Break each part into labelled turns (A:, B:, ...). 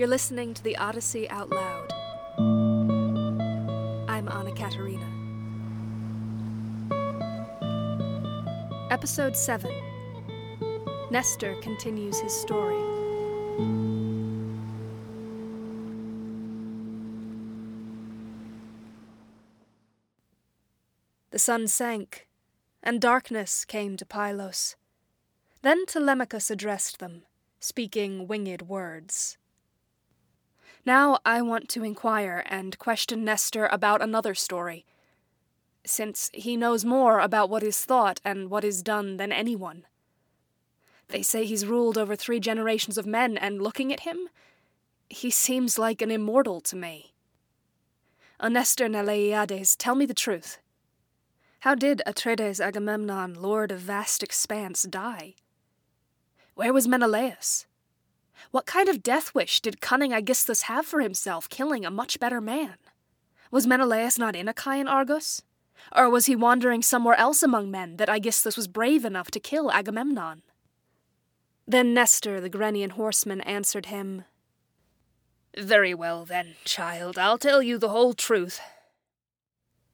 A: You're listening to the Odyssey Out Loud. I'm Anna Katarina. Episode 7 Nestor continues his story. The sun sank, and darkness came to Pylos. Then Telemachus addressed them, speaking winged words. Now I want to inquire and question Nestor about another story, since he knows more about what is thought and what is done than anyone. They say he's ruled over three generations of men, and looking at him, he seems like an immortal to me. O Nestor Neleiades, tell me the truth. How did Atreides Agamemnon, lord of vast expanse, die? Where was Menelaus? What kind of death wish did cunning Aegisthus have for himself, killing a much better man? Was Menelaus not in Achaean Argos? Or was he wandering somewhere else among men that Aegisthus was brave enough to kill Agamemnon? Then Nestor, the Gerenian horseman, answered him,
B: Very well, then, child, I'll tell you the whole truth.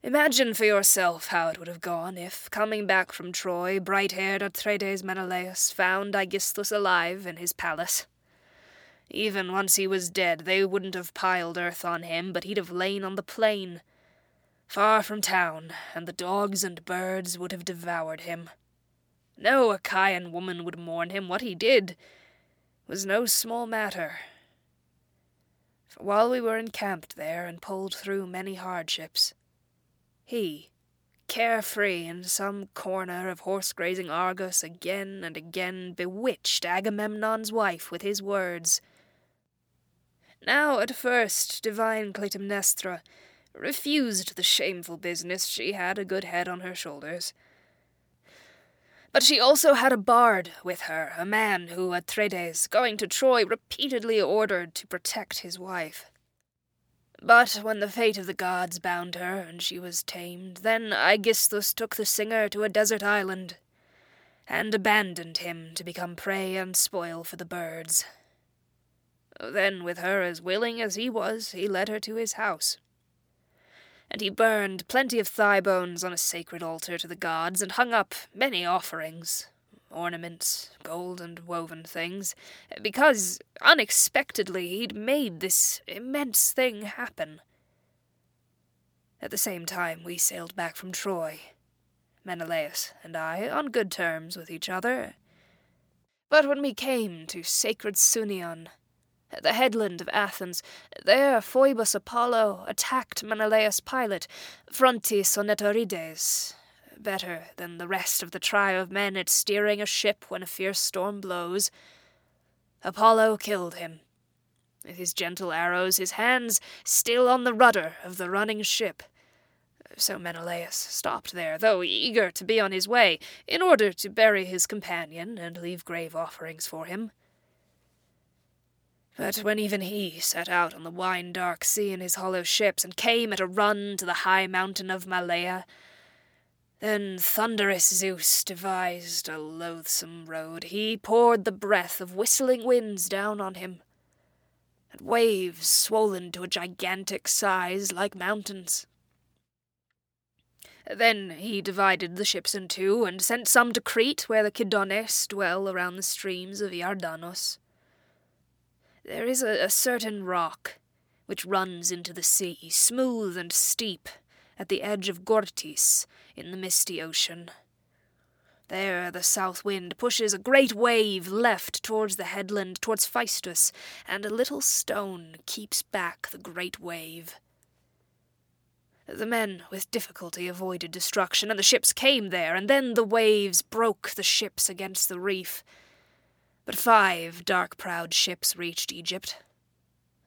B: Imagine for yourself how it would have gone if, coming back from Troy, bright haired Atreides Menelaus found Aegisthus alive in his palace. Even once he was dead, they wouldn't have piled earth on him, but he'd have lain on the plain, far from town, and the dogs and birds would have devoured him. No Achaean woman would mourn him. What he did was no small matter. For while we were encamped there and pulled through many hardships, he, carefree in some corner of horse grazing Argos, again and again bewitched Agamemnon's wife with his words. Now, at first, divine Clytemnestra refused the shameful business. She had a good head on her shoulders. But she also had a bard with her, a man who, Atreides, going to Troy, repeatedly ordered to protect his wife. But when the fate of the gods bound her, and she was tamed, then Aegisthus took the singer to a desert island, and abandoned him to become prey and spoil for the birds. Then, with her as willing as he was, he led her to his house. And he burned plenty of thigh bones on a sacred altar to the gods, and hung up many offerings, ornaments, gold and woven things, because, unexpectedly, he'd made this immense thing happen. At the same time, we sailed back from Troy, Menelaus and I, on good terms with each other. But when we came to sacred Sunion, at the headland of Athens, there Phoebus Apollo attacked Menelaus pilot, Phrontis Onetorides, better than the rest of the tribe of men at steering a ship when a fierce storm blows. Apollo killed him. With his gentle arrows, his hands still on the rudder of the running ship. So Menelaus stopped there, though eager to be on his way, in order to bury his companion and leave grave offerings for him. But when even he set out on the wine dark sea in his hollow ships and came at a run to the high mountain of Malea, then thunderous Zeus devised a loathsome road. He poured the breath of whistling winds down on him, and waves swollen to a gigantic size like mountains. Then he divided the ships in two, and sent some to Crete, where the Kydones dwell around the streams of Iardanos. There is a, a certain rock which runs into the sea, smooth and steep, at the edge of Gortys in the misty ocean. There the south wind pushes a great wave left towards the headland, towards Phaestus, and a little stone keeps back the great wave. The men with difficulty avoided destruction, and the ships came there, and then the waves broke the ships against the reef. But five dark prowed ships reached Egypt,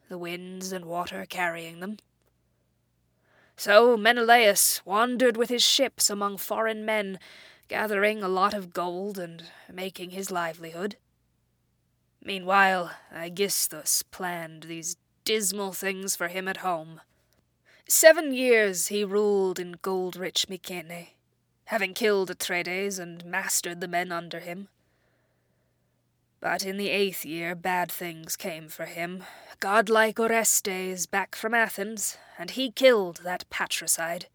B: the winds and water carrying them. So Menelaus wandered with his ships among foreign men, gathering a lot of gold and making his livelihood. Meanwhile, Aegisthus planned these dismal things for him at home. Seven years he ruled in gold rich Mycenae, having killed Atreides and mastered the men under him. But in the eighth year bad things came for him. Godlike Orestes back from Athens, and he killed that patricide,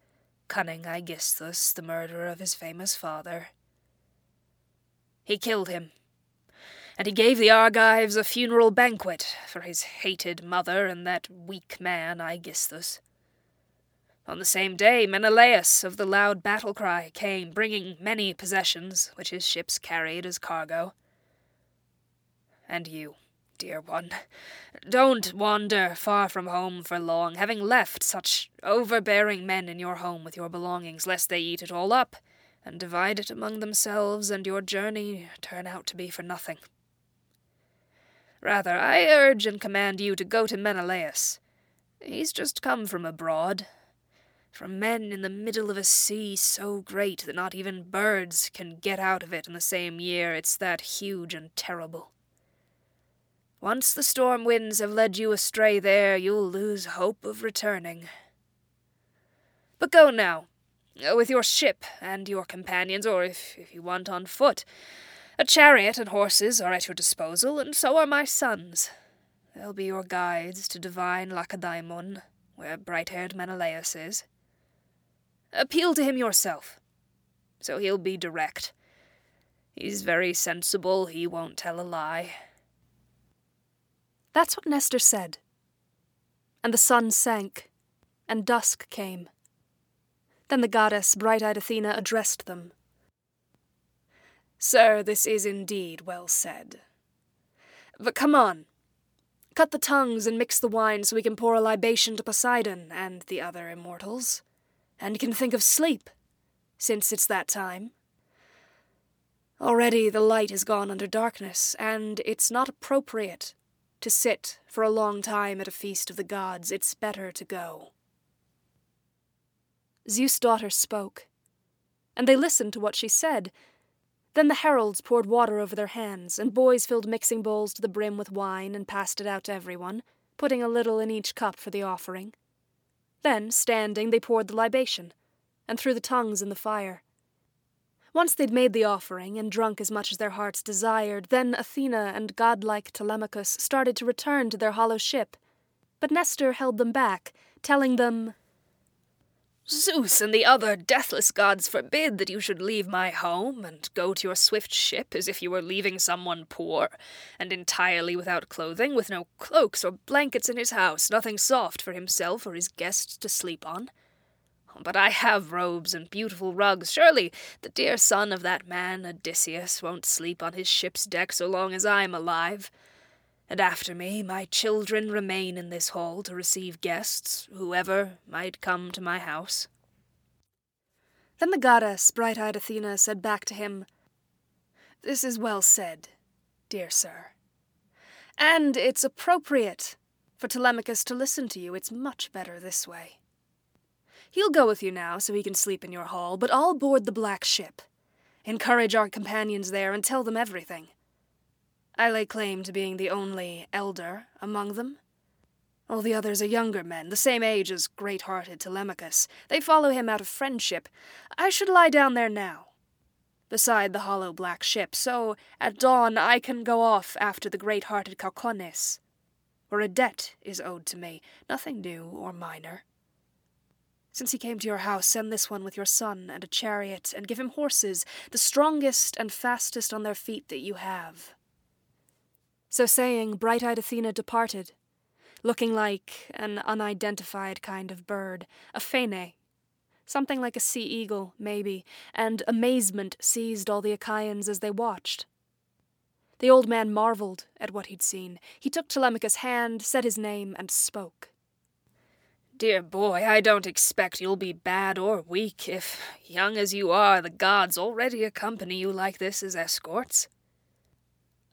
B: cunning Aegisthus, the murderer of his famous father. He killed him, and he gave the Argives a funeral banquet for his hated mother and that weak man Aegisthus. On the same day, Menelaus of the loud battle cry came, bringing many possessions which his ships carried as cargo. And you, dear one, don't wander far from home for long, having left such overbearing men in your home with your belongings, lest they eat it all up and divide it among themselves, and your journey turn out to be for nothing. Rather, I urge and command you to go to Menelaus. He's just come from abroad, from men in the middle of a sea so great that not even birds can get out of it in the same year, it's that huge and terrible. Once the storm winds have led you astray there, you'll lose hope of returning. But go now, uh, with your ship and your companions, or if, if you want on foot. A chariot and horses are at your disposal, and so are my sons. They'll be your guides to divine Lacedaemon, where bright haired Menelaus is. Appeal to him yourself, so he'll be direct. He's very sensible, he won't tell a lie.
A: That's what Nestor said. And the sun sank, and dusk came. Then the goddess, bright eyed Athena, addressed them. Sir, this is indeed well said. But come on. Cut the tongues and mix the wine so we can pour a libation to Poseidon and the other immortals and can think of sleep, since it's that time. Already the light has gone under darkness, and it's not appropriate to sit for a long time at a feast of the gods. It's better to go. Zeus' daughter spoke, and they listened to what she said. Then the heralds poured water over their hands, and boys filled mixing bowls to the brim with wine and passed it out to everyone, putting a little in each cup for the offering. Then, standing, they poured the libation, and threw the tongues in the fire. Once they'd made the offering and drunk as much as their hearts desired, then Athena and godlike Telemachus started to return to their hollow ship. But Nestor held them back, telling them,
B: Zeus and the other deathless gods forbid that you should leave my home and go to your swift ship as if you were leaving someone poor, and entirely without clothing, with no cloaks or blankets in his house, nothing soft for himself or his guests to sleep on. But I have robes and beautiful rugs. Surely the dear son of that man Odysseus won't sleep on his ship's deck so long as I'm alive and after me my children remain in this hall to receive guests, whoever might come to my house.
A: Then the goddess, bright eyed Athena, said back to him, This is well said, dear sir. And it's appropriate for Telemachus to listen to you. It's much better this way. He'll go with you now so he can sleep in your hall, but I'll board the black ship. Encourage our companions there and tell them everything. I lay claim to being the only elder among them. All the others are younger men, the same age as great hearted Telemachus. They follow him out of friendship. I should lie down there now, beside the hollow black ship, so at dawn I can go off after the great hearted Caucones, where a debt is owed to me, nothing new or minor. Since he came to your house, send this one with your son and a chariot, and give him horses, the strongest and fastest on their feet that you have. So saying, bright eyed Athena departed, looking like an unidentified kind of bird, a phene, something like a sea eagle, maybe, and amazement seized all the Achaeans as they watched. The old man marveled at what he'd seen. He took Telemachus' hand, said his name, and spoke.
B: Dear boy, I don't expect you'll be bad or weak if, young as you are, the gods already accompany you like this as escorts.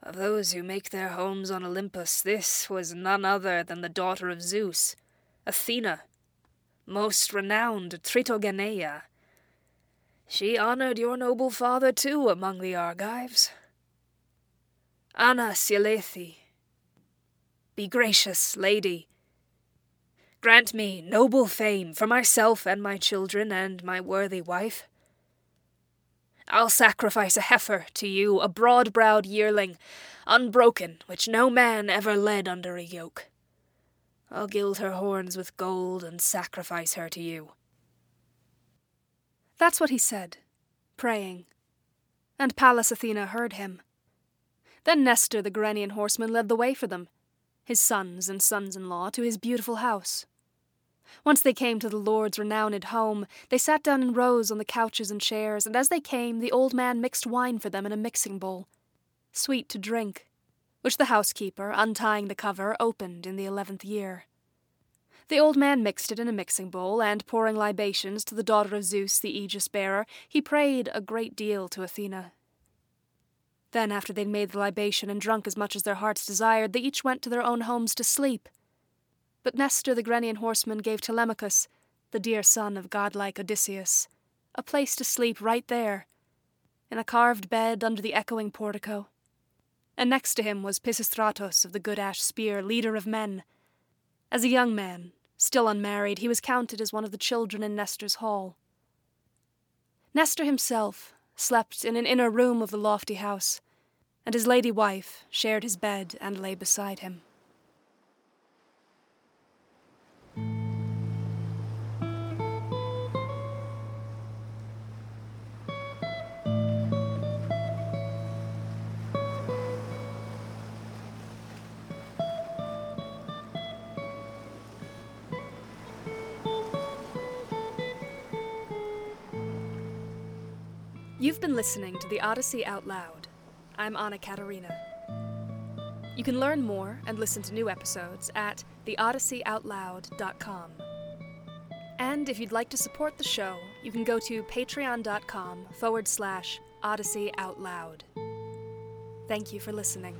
B: Of those who make their homes on Olympus, this was none other than the daughter of Zeus, Athena, most renowned Tritogeneia. She honored your noble father, too, among the Argives. Anass' hilethi, be gracious, lady. Grant me noble fame for myself and my children and my worthy wife. I'll sacrifice a heifer to you, a broad browed yearling, unbroken, which no man ever led under a yoke. I'll gild her horns with gold and sacrifice her to you.
A: That's what he said, praying. And Pallas Athena heard him. Then Nestor the Gerenian horseman led the way for them, his sons and sons in law, to his beautiful house. Once they came to the lord's renowned home, they sat down in rows on the couches and chairs, and as they came, the old man mixed wine for them in a mixing bowl, sweet to drink, which the housekeeper, untying the cover, opened in the eleventh year. The old man mixed it in a mixing bowl, and pouring libations to the daughter of Zeus, the aegis bearer, he prayed a great deal to Athena. Then, after they'd made the libation and drunk as much as their hearts desired, they each went to their own homes to sleep. But Nestor the Gerenian horseman gave Telemachus, the dear son of godlike Odysseus, a place to sleep right there, in a carved bed under the echoing portico. And next to him was Pisistratus of the good ash spear, leader of men. As a young man, still unmarried, he was counted as one of the children in Nestor's hall. Nestor himself slept in an inner room of the lofty house, and his lady wife shared his bed and lay beside him. You've been listening to the Odyssey Out Loud. I'm Anna Katarina. You can learn more and listen to new episodes at theodysseyoutloud.com. And if you'd like to support the show, you can go to patreon.com forward slash Odyssey Out Loud. Thank you for listening.